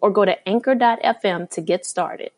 or go to anchor.fm to get started.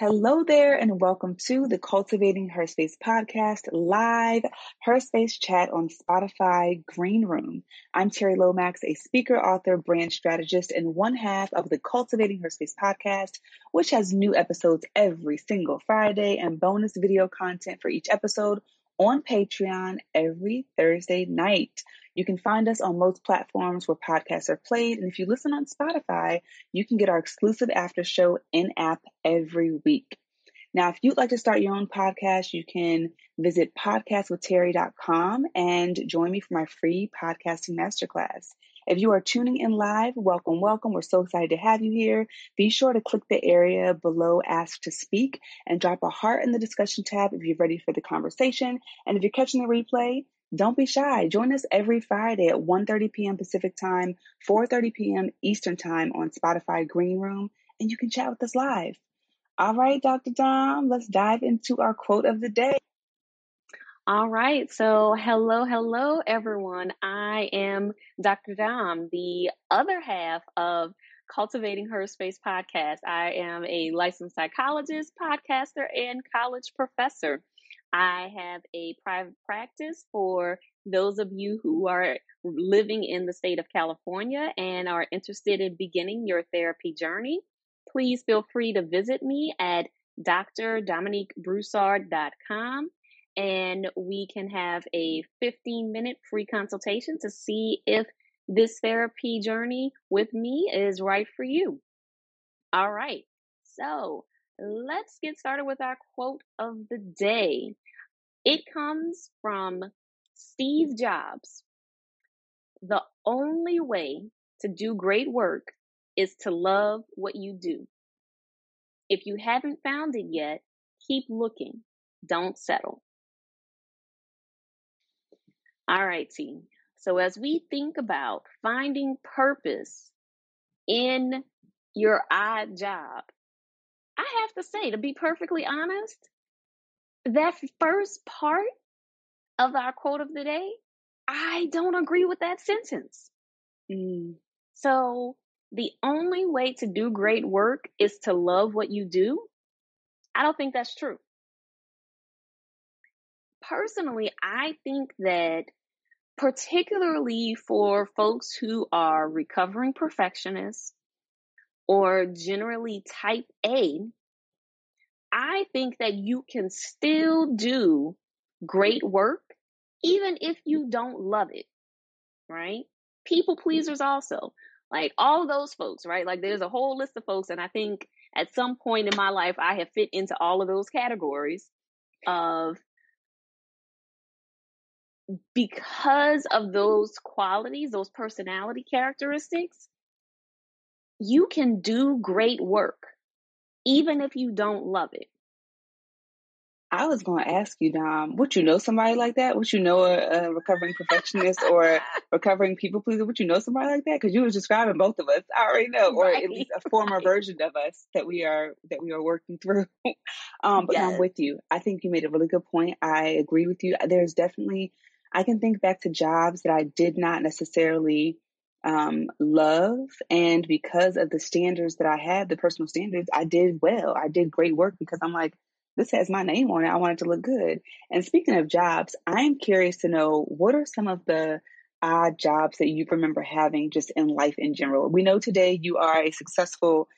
Hello there, and welcome to the Cultivating Her Space podcast live Her Space chat on Spotify Greenroom. I'm Terri Lomax, a speaker, author, brand strategist, and one half of the Cultivating Her Space podcast, which has new episodes every single Friday and bonus video content for each episode on Patreon every Thursday night. You can find us on most platforms where podcasts are played. And if you listen on Spotify, you can get our exclusive after show in app every week. Now, if you'd like to start your own podcast, you can visit podcastwithterry.com and join me for my free podcasting masterclass. If you are tuning in live, welcome, welcome. We're so excited to have you here. Be sure to click the area below Ask to Speak and drop a heart in the discussion tab if you're ready for the conversation. And if you're catching the replay, don't be shy. Join us every Friday at 1.30 p.m. Pacific Time, 4.30 p.m. Eastern Time on Spotify Greenroom, and you can chat with us live. All right, Dr. Dom, let's dive into our quote of the day. All right. So, hello, hello, everyone. I am Dr. Dom, the other half of Cultivating Her Space podcast. I am a licensed psychologist, podcaster, and college professor. I have a private practice for those of you who are living in the state of California and are interested in beginning your therapy journey. Please feel free to visit me at drdominiquebroussard.com and we can have a 15 minute free consultation to see if this therapy journey with me is right for you. All right. So let's get started with our quote of the day. It comes from Steve Jobs. The only way to do great work is to love what you do. If you haven't found it yet, keep looking. Don't settle. All right, team. So, as we think about finding purpose in your odd job, I have to say, to be perfectly honest, that first part of our quote of the day, I don't agree with that sentence. Mm. So, the only way to do great work is to love what you do. I don't think that's true. Personally, I think that particularly for folks who are recovering perfectionists or generally type A, I think that you can still do great work even if you don't love it, right? People pleasers also. Like all those folks, right? Like there's a whole list of folks, and I think at some point in my life I have fit into all of those categories of because of those qualities, those personality characteristics, you can do great work even if you don't love it. I was going to ask you, Dom, would you know somebody like that? Would you know a, a recovering perfectionist or recovering people pleaser? Would you know somebody like that? Because you were describing both of us. I already know, or right, at least a former right. version of us that we are that we are working through. um, but yes. I'm with you. I think you made a really good point. I agree with you. There's definitely I can think back to jobs that I did not necessarily um, love. And because of the standards that I had, the personal standards, I did well. I did great work because I'm like, this has my name on it. I want it to look good. And speaking of jobs, I'm curious to know what are some of the odd jobs that you remember having just in life in general? We know today you are a successful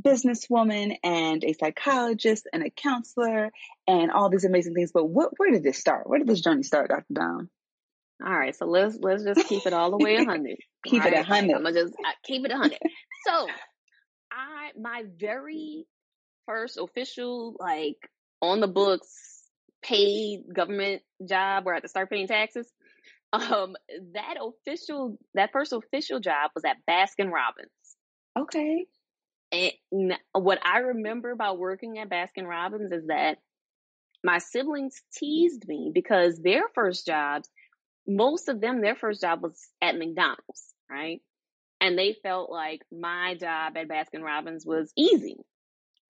businesswoman and a psychologist and a counselor and all these amazing things. But what, where did this start? Where did this journey start, Dr. Dom? All right, so let's let's just keep it all the way a hundred. keep it a hundred. I'm gonna just keep it a hundred. so, I my very first official like on the books paid government job where I had to start paying taxes. Um, that official that first official job was at Baskin Robbins. Okay. And what I remember about working at Baskin Robbins is that my siblings teased me because their first jobs, most of them, their first job was at McDonald's, right? And they felt like my job at Baskin Robbins was easy.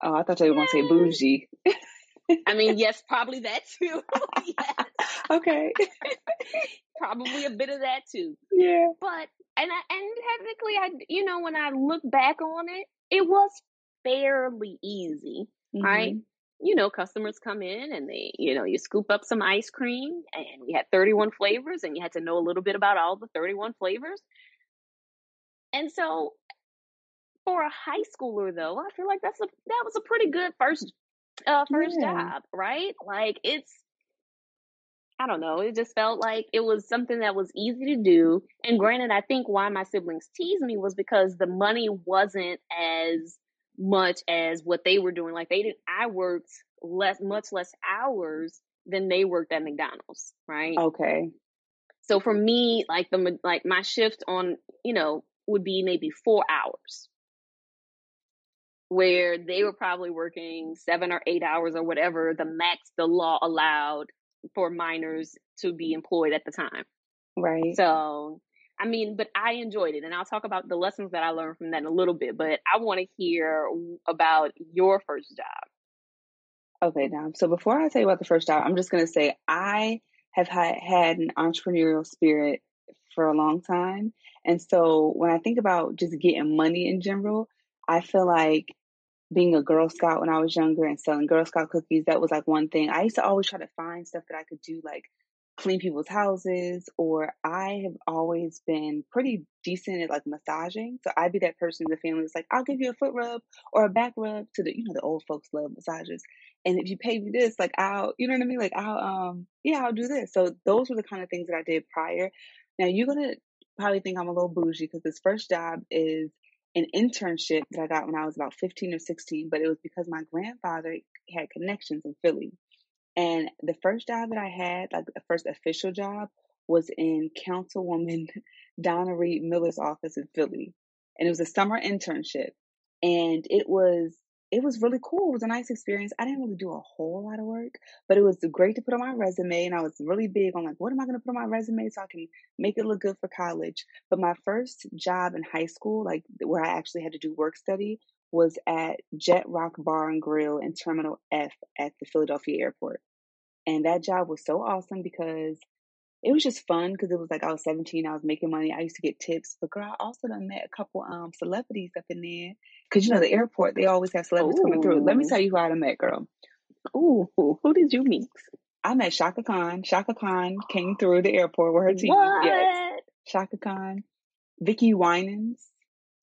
Oh, I thought you were going to say bougie. I mean, yes, probably that too. Okay. probably a bit of that too. Yeah. But and I, and technically, I you know when I look back on it, it was fairly easy, mm-hmm. right? You know, customers come in and they, you know, you scoop up some ice cream, and we had 31 flavors, and you had to know a little bit about all the 31 flavors. And so, for a high schooler, though, I feel like that's a that was a pretty good first uh, first yeah. job, right? Like it's I don't know. It just felt like it was something that was easy to do. And granted, I think why my siblings teased me was because the money wasn't as much as what they were doing. Like they didn't, I worked less, much less hours than they worked at McDonald's, right? Okay. So for me, like the like my shift on, you know, would be maybe four hours, where they were probably working seven or eight hours or whatever the max the law allowed for minors to be employed at the time. Right. So, I mean, but I enjoyed it. And I'll talk about the lessons that I learned from that in a little bit. But I want to hear about your first job. Okay, now, so before I tell you about the first job, I'm just going to say I have had, had an entrepreneurial spirit for a long time. And so when I think about just getting money in general, I feel like being a Girl Scout when I was younger and selling Girl Scout cookies, that was like one thing. I used to always try to find stuff that I could do, like clean people's houses, or I have always been pretty decent at like massaging. So I'd be that person in the family that's like, I'll give you a foot rub or a back rub to the, you know, the old folks love massages. And if you pay me this, like I'll, you know what I mean? Like I'll, um, yeah, I'll do this. So those were the kind of things that I did prior. Now you're to probably think I'm a little bougie because this first job is an internship that I got when I was about 15 or 16, but it was because my grandfather had connections in Philly. And the first job that I had, like the first official job, was in Councilwoman Donna Reed Miller's office in Philly. And it was a summer internship. And it was it was really cool. It was a nice experience. I didn't really do a whole lot of work, but it was great to put on my resume. And I was really big on like, what am I going to put on my resume so I can make it look good for college? But my first job in high school, like where I actually had to do work study, was at Jet Rock Bar and Grill in Terminal F at the Philadelphia airport. And that job was so awesome because it was just fun because it was like I was 17, I was making money. I used to get tips, but girl, I also done met a couple um celebrities up in there. Cause you know the airport, they always have celebrities Ooh. coming through. Let me tell you who I done met, girl. Ooh, who did you meet? I met Chaka Khan. Chaka Khan came through the airport with her team. What? Yes. Chaka Khan. Vickie Winans.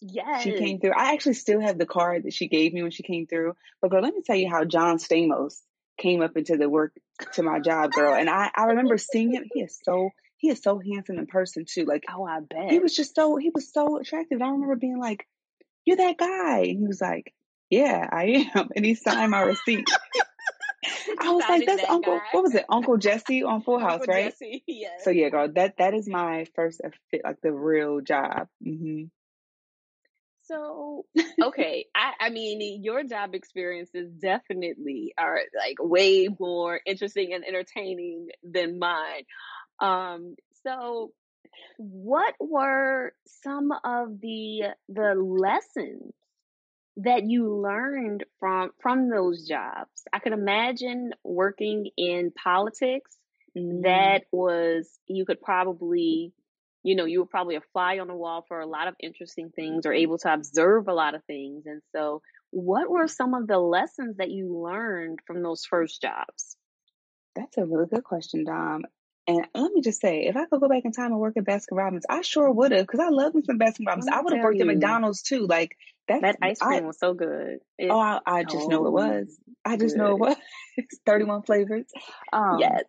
Yes. She came through. I actually still have the card that she gave me when she came through. But girl, let me tell you how John Stamos came up into the work to my job, girl. And I, I remember seeing him. He is so he is so handsome in person too. Like oh, I bet he was just so he was so attractive. And I remember being like, "You're that guy," and he was like, "Yeah, I am." And he signed my receipt. I was like, "That's that Uncle. Guy. What was it? Uncle Jesse on Full House, Uncle right?" Jesse, yes. So yeah, girl, that that is my first like the real job. Mm-hmm. So, okay, I, I mean, your job experiences definitely are like way more interesting and entertaining than mine. Um, so what were some of the the lessons that you learned from from those jobs? I could imagine working in politics. Mm-hmm. That was you could probably you know, you were probably a fly on the wall for a lot of interesting things or able to observe a lot of things. And so, what were some of the lessons that you learned from those first jobs? That's a really good question, Dom. And let me just say, if I could go back in time and work at Baskin Robbins, I sure would have, because I love me some Baskin Robbins. I would have worked you. at McDonald's too. Like that ice cream I, was so good. It, oh, I, I just know it was. I just good. know it was. Thirty-one flavors. Um, yes,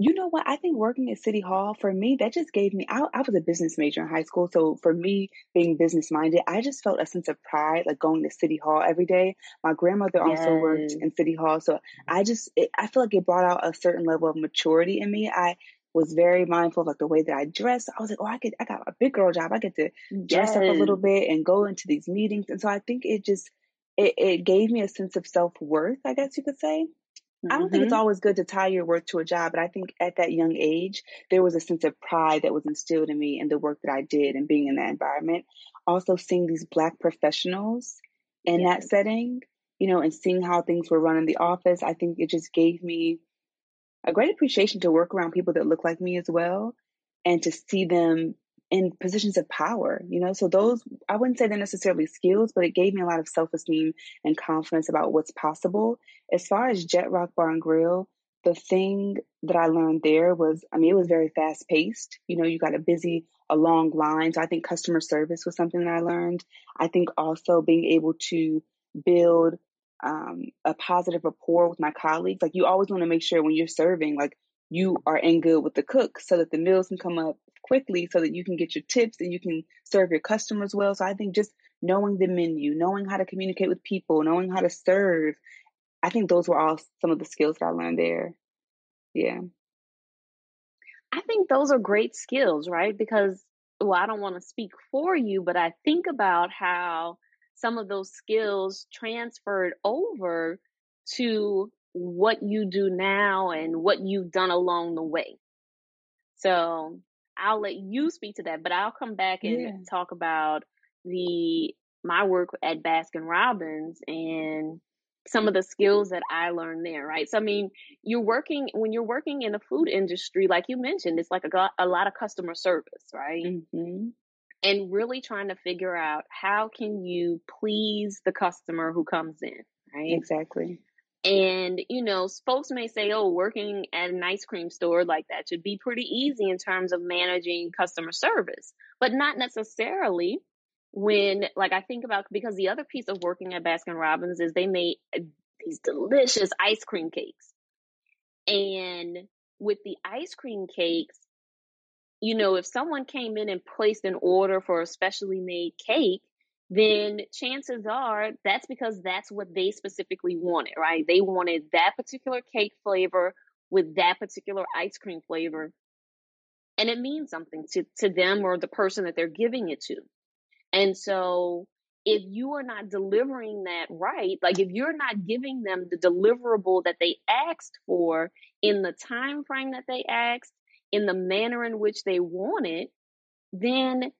you know what? I think working at City Hall for me, that just gave me. I, I was a business major in high school, so for me, being business minded, I just felt a sense of pride, like going to City Hall every day. My grandmother yes. also worked in City Hall, so I just, it, I feel like it brought out a certain level of maturity in me. I was very mindful of like the way that I dressed. I was like, oh, I get, I got a big girl job. I get to dress yes. up a little bit and go into these meetings. And so I think it just, it, it gave me a sense of self worth, I guess you could say. I don't think it's mm-hmm. always good to tie your work to a job, but I think at that young age, there was a sense of pride that was instilled in me in the work that I did and being in that environment. Also, seeing these Black professionals in yes. that setting, you know, and seeing how things were run in the office, I think it just gave me a great appreciation to work around people that look like me as well and to see them in positions of power, you know? So those, I wouldn't say they're necessarily skills, but it gave me a lot of self-esteem and confidence about what's possible. As far as Jet Rock Bar and Grill, the thing that I learned there was, I mean, it was very fast paced. You know, you got a busy, a long line. So I think customer service was something that I learned. I think also being able to build um, a positive rapport with my colleagues. Like you always want to make sure when you're serving, like you are in good with the cook so that the meals can come up quickly so that you can get your tips and you can serve your customers well. So I think just knowing the menu, knowing how to communicate with people, knowing how to serve, I think those were all some of the skills that I learned there. Yeah. I think those are great skills, right? Because, well, I don't want to speak for you, but I think about how some of those skills transferred over to what you do now and what you've done along the way. So I'll let you speak to that, but I'll come back and yeah. talk about the my work at Baskin Robbins and some of the skills that I learned there, right? So I mean, you're working when you're working in the food industry, like you mentioned, it's like a, a lot of customer service, right? Mm-hmm and really trying to figure out how can you please the customer who comes in, right? Exactly. And, you know, folks may say, oh, working at an ice cream store like that should be pretty easy in terms of managing customer service, but not necessarily when, like, I think about because the other piece of working at Baskin Robbins is they make these delicious ice cream cakes. And with the ice cream cakes, you know, if someone came in and placed an order for a specially made cake, then chances are that's because that's what they specifically wanted, right? They wanted that particular cake flavor with that particular ice cream flavor. And it means something to, to them or the person that they're giving it to. And so if you are not delivering that right, like if you're not giving them the deliverable that they asked for in the time frame that they asked, in the manner in which they want it, then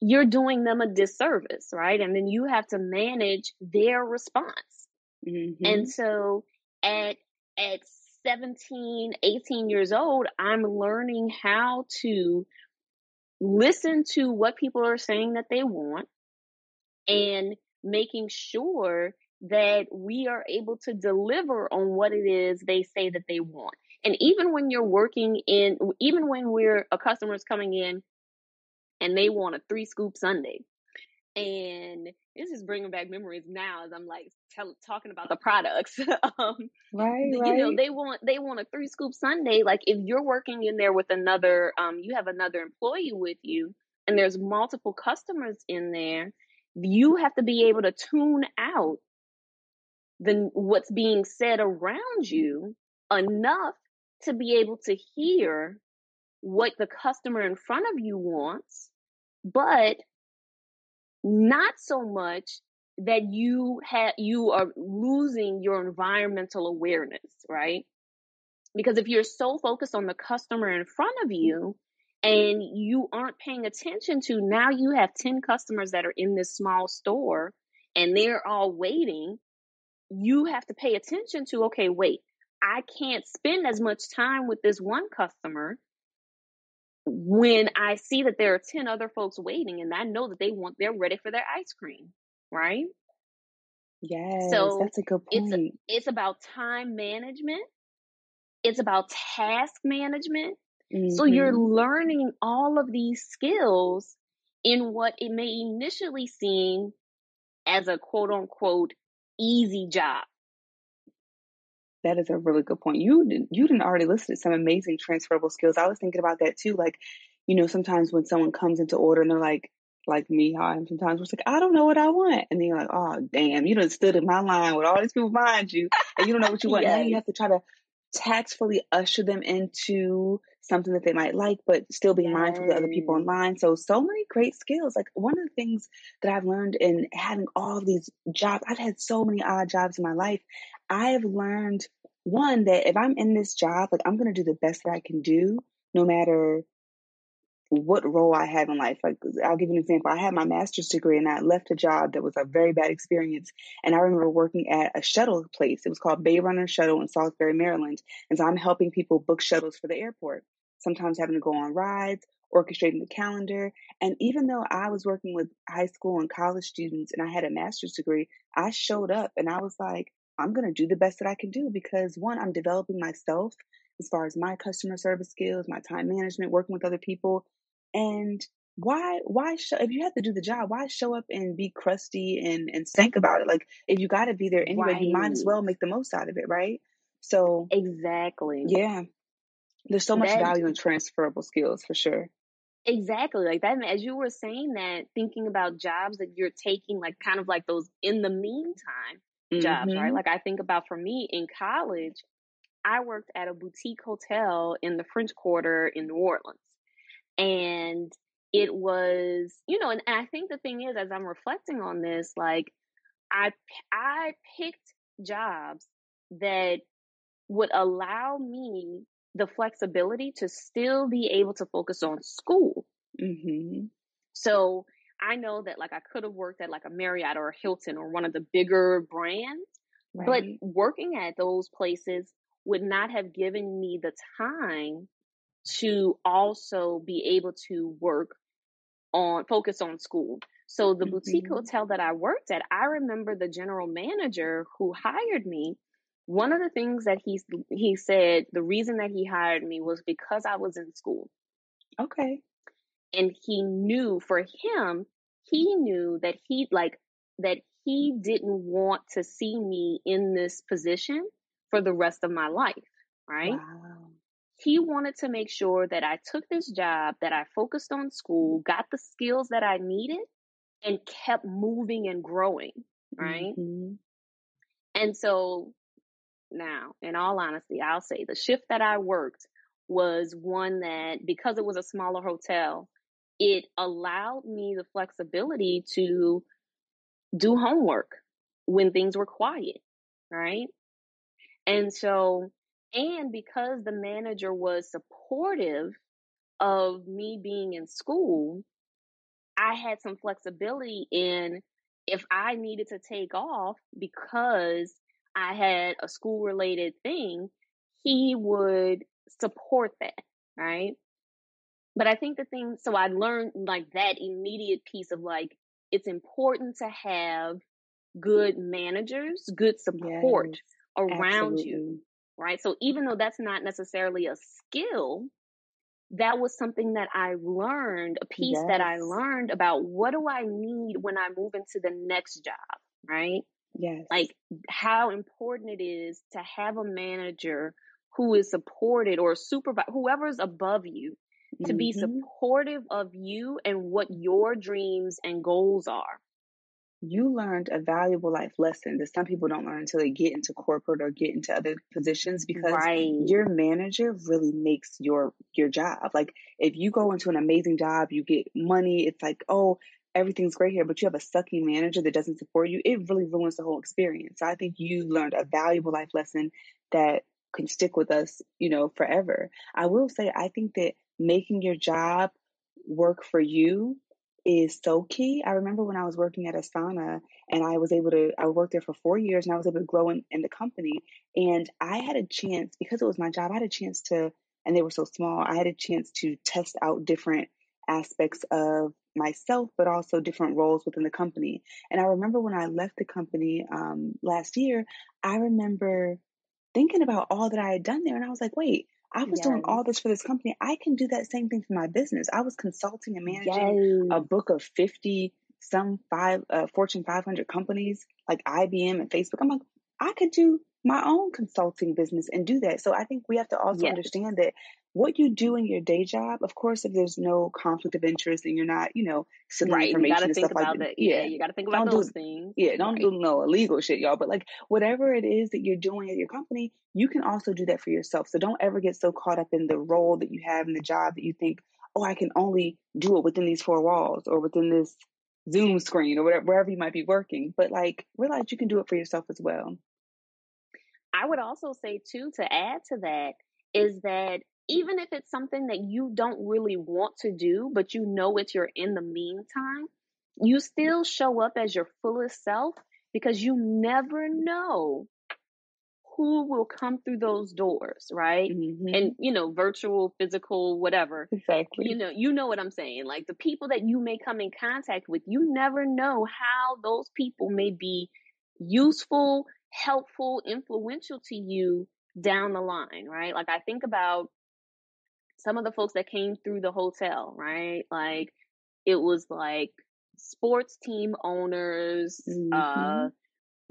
you're doing them a disservice, right? And then you have to manage their response. Mm-hmm. And so at at 17, 18 years old, I'm learning how to listen to what people are saying that they want and making sure that we are able to deliver on what it is they say that they want. And even when you're working in, even when we're a customer's coming in and they want a three scoop sundae, and this is bringing back memories now as I'm like tell, talking about the products. um, right, you right. know, they want they want a three scoop sundae. Like if you're working in there with another, um, you have another employee with you, and there's multiple customers in there. You have to be able to tune out the what's being said around you enough to be able to hear what the customer in front of you wants, but not so much that you have you are losing your environmental awareness, right? Because if you're so focused on the customer in front of you and you aren't paying attention to now you have 10 customers that are in this small store and they're all waiting, you have to pay attention to okay, wait, I can't spend as much time with this one customer when I see that there are 10 other folks waiting and I know that they want, they're ready for their ice cream, right? Yes, so that's a good point. It's, it's about time management. It's about task management. Mm-hmm. So you're mm-hmm. learning all of these skills in what it may initially seem as a quote unquote easy job. That is a really good point. You you didn't already listed some amazing transferable skills. I was thinking about that too. Like, you know, sometimes when someone comes into order and they're like, like me, how I'm sometimes it's like, I don't know what I want. And then you're like, oh damn, you done stood in my line with all these people behind you and you don't know what you want. yes. Now you have to try to tactfully usher them into something that they might like, but still be yes. mindful of the other people in line. So, so many great skills. Like one of the things that I've learned in having all these jobs, I've had so many odd jobs in my life. I have learned one that if I'm in this job, like I'm going to do the best that I can do, no matter what role I have in life. Like, I'll give you an example. I had my master's degree and I left a job that was a very bad experience. And I remember working at a shuttle place. It was called Bay Runner Shuttle in Salisbury, Maryland. And so I'm helping people book shuttles for the airport, sometimes having to go on rides, orchestrating the calendar. And even though I was working with high school and college students and I had a master's degree, I showed up and I was like, I'm going to do the best that I can do because one, I'm developing myself as far as my customer service skills, my time management, working with other people, and why why show if you have to do the job why show up and be crusty and and think about it like if you got to be there anyway right. you might as well make the most out of it right so exactly yeah there's so much that, value in transferable skills for sure exactly like that as you were saying that thinking about jobs that you're taking like kind of like those in the meantime mm-hmm. jobs right mm-hmm. like i think about for me in college i worked at a boutique hotel in the french quarter in new orleans and it was, you know, and, and I think the thing is, as I'm reflecting on this, like I, I picked jobs that would allow me the flexibility to still be able to focus on school. Mm-hmm. So I know that like I could have worked at like a Marriott or a Hilton or one of the bigger brands, right. but working at those places would not have given me the time to also be able to work on focus on school. So the mm-hmm. boutique hotel that I worked at, I remember the general manager who hired me. One of the things that he he said the reason that he hired me was because I was in school. Okay. And he knew for him, he knew that he like that he didn't want to see me in this position for the rest of my life, right? Wow he wanted to make sure that I took this job, that I focused on school, got the skills that I needed, and kept moving and growing, right? Mm-hmm. And so now, in all honesty, I'll say the shift that I worked was one that, because it was a smaller hotel, it allowed me the flexibility to do homework when things were quiet, right? And so and because the manager was supportive of me being in school, I had some flexibility in if I needed to take off because I had a school related thing, he would support that, right? But I think the thing, so I learned like that immediate piece of like, it's important to have good managers, good support yes, around absolutely. you right? So even though that's not necessarily a skill, that was something that I learned, a piece yes. that I learned about what do I need when I move into the next job, right? Yes. Like how important it is to have a manager who is supported or supervise whoever's above you to mm-hmm. be supportive of you and what your dreams and goals are you learned a valuable life lesson that some people don't learn until they get into corporate or get into other positions because right. your manager really makes your your job. Like if you go into an amazing job, you get money, it's like, oh, everything's great here, but you have a sucky manager that doesn't support you, it really ruins the whole experience. So I think you learned a valuable life lesson that can stick with us, you know, forever. I will say I think that making your job work for you is so key. I remember when I was working at Asana and I was able to, I worked there for four years and I was able to grow in, in the company. And I had a chance, because it was my job, I had a chance to, and they were so small, I had a chance to test out different aspects of myself, but also different roles within the company. And I remember when I left the company um, last year, I remember thinking about all that I had done there. And I was like, wait, I was yes. doing all this for this company. I can do that same thing for my business. I was consulting and managing yes. a book of 50 some five uh, Fortune 500 companies like IBM and Facebook. I'm like, I could do my own consulting business and do that. So I think we have to also yes. understand that what you do in your day job, of course, if there's no conflict of interest and you're not, you know, stealing right. information and stuff like that. Yeah, you got to think about don't those do, things. Yeah, don't right. do no illegal shit, y'all. But like whatever it is that you're doing at your company, you can also do that for yourself. So don't ever get so caught up in the role that you have in the job that you think, oh, I can only do it within these four walls or within this Zoom screen or whatever, wherever you might be working. But like realize you can do it for yourself as well. I would also say too to add to that is that even if it's something that you don't really want to do, but you know it's your in the meantime, you still show up as your fullest self because you never know who will come through those doors, right? Mm-hmm. And you know, virtual, physical, whatever. Exactly. You know, you know what I'm saying. Like the people that you may come in contact with, you never know how those people may be useful, helpful, influential to you down the line, right? Like I think about some of the folks that came through the hotel, right? Like it was like sports team owners, uh, mm-hmm. uh,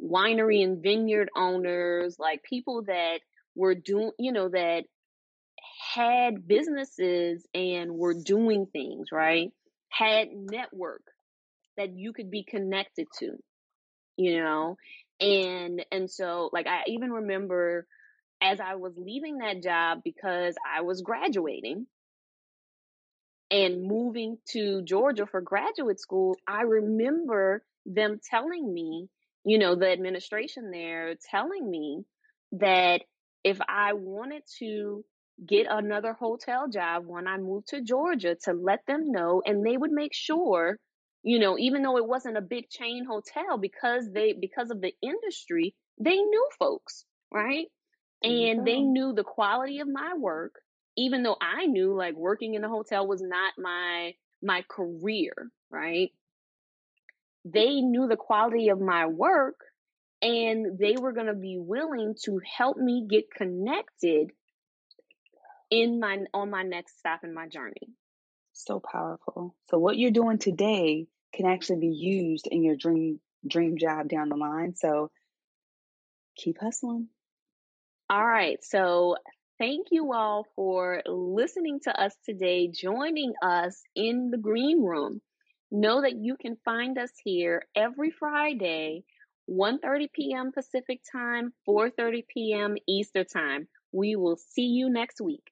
winery and vineyard owners, like people that were doing, you know, that had businesses and were doing things, right? Had network that you could be connected to, you know? And, and so like I even remember as I was leaving that job because I was graduating and moving to Georgia for graduate school, I remember them telling me, you know, the administration there telling me that if I wanted to get another hotel job when I moved to Georgia to let them know and they would make sure, you know, even though it wasn't a big chain hotel because they because of the industry, they knew folks, right? And they knew the quality of my work even though i knew like working in a hotel was not my my career right? Mm. They knew the quality of my work and they were going to be willing to help me get connected in my on my next stop in my journey. So powerful. So what you're doing today can actually be used in your dream dream job down the line. So keep hustling all right. So thank you all for listening to us today, joining us in the green room. Know that you can find us here every Friday, 1:30 p.m. Pacific time, 4:30 p.m. Eastern time. We will see you next week.